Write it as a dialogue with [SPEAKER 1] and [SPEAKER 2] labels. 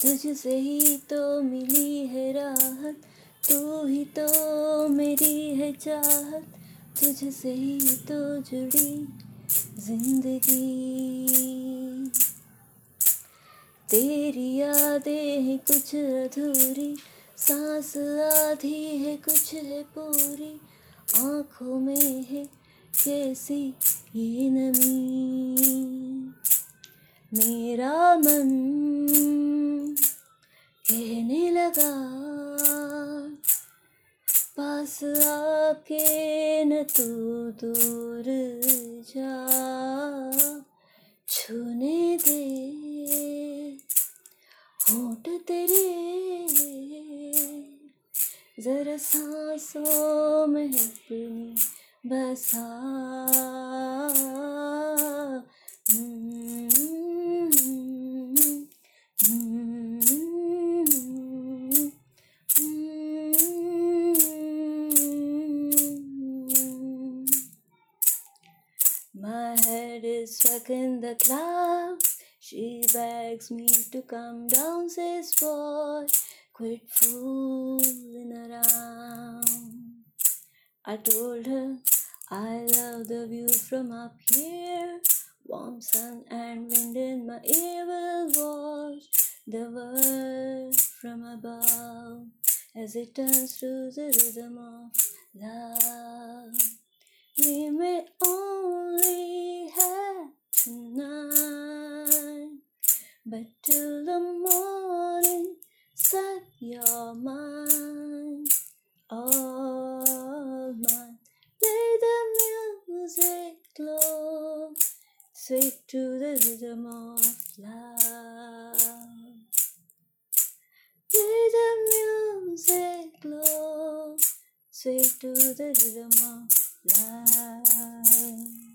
[SPEAKER 1] तुझसे ही तो मिली है राहत, तू ही तो मेरी है चाहत। तुझसे ही तो जुड़ी ज़िंदगी तेरी यादें हैं कुछ अधूरी, सांस आधी है कुछ है पूरी, आँखों में है कैसी ये नमी। मेरा मन कहने लगा, पास आके न तू दूर जा, छूने दे। जरा सांसों में अपनी बसा My head is stuck in the clouds. She begs me to come down, says boy, quit fooling around. I told her I love the view from up here. Warm sun and wind in my ear will watch the world from above as it turns to the rhythm of love. We may only have tonight, but till the morning, set your mind all mine. Let the music glow, sway to the rhythm of love. Let the music glow, sway to the rhythm of love.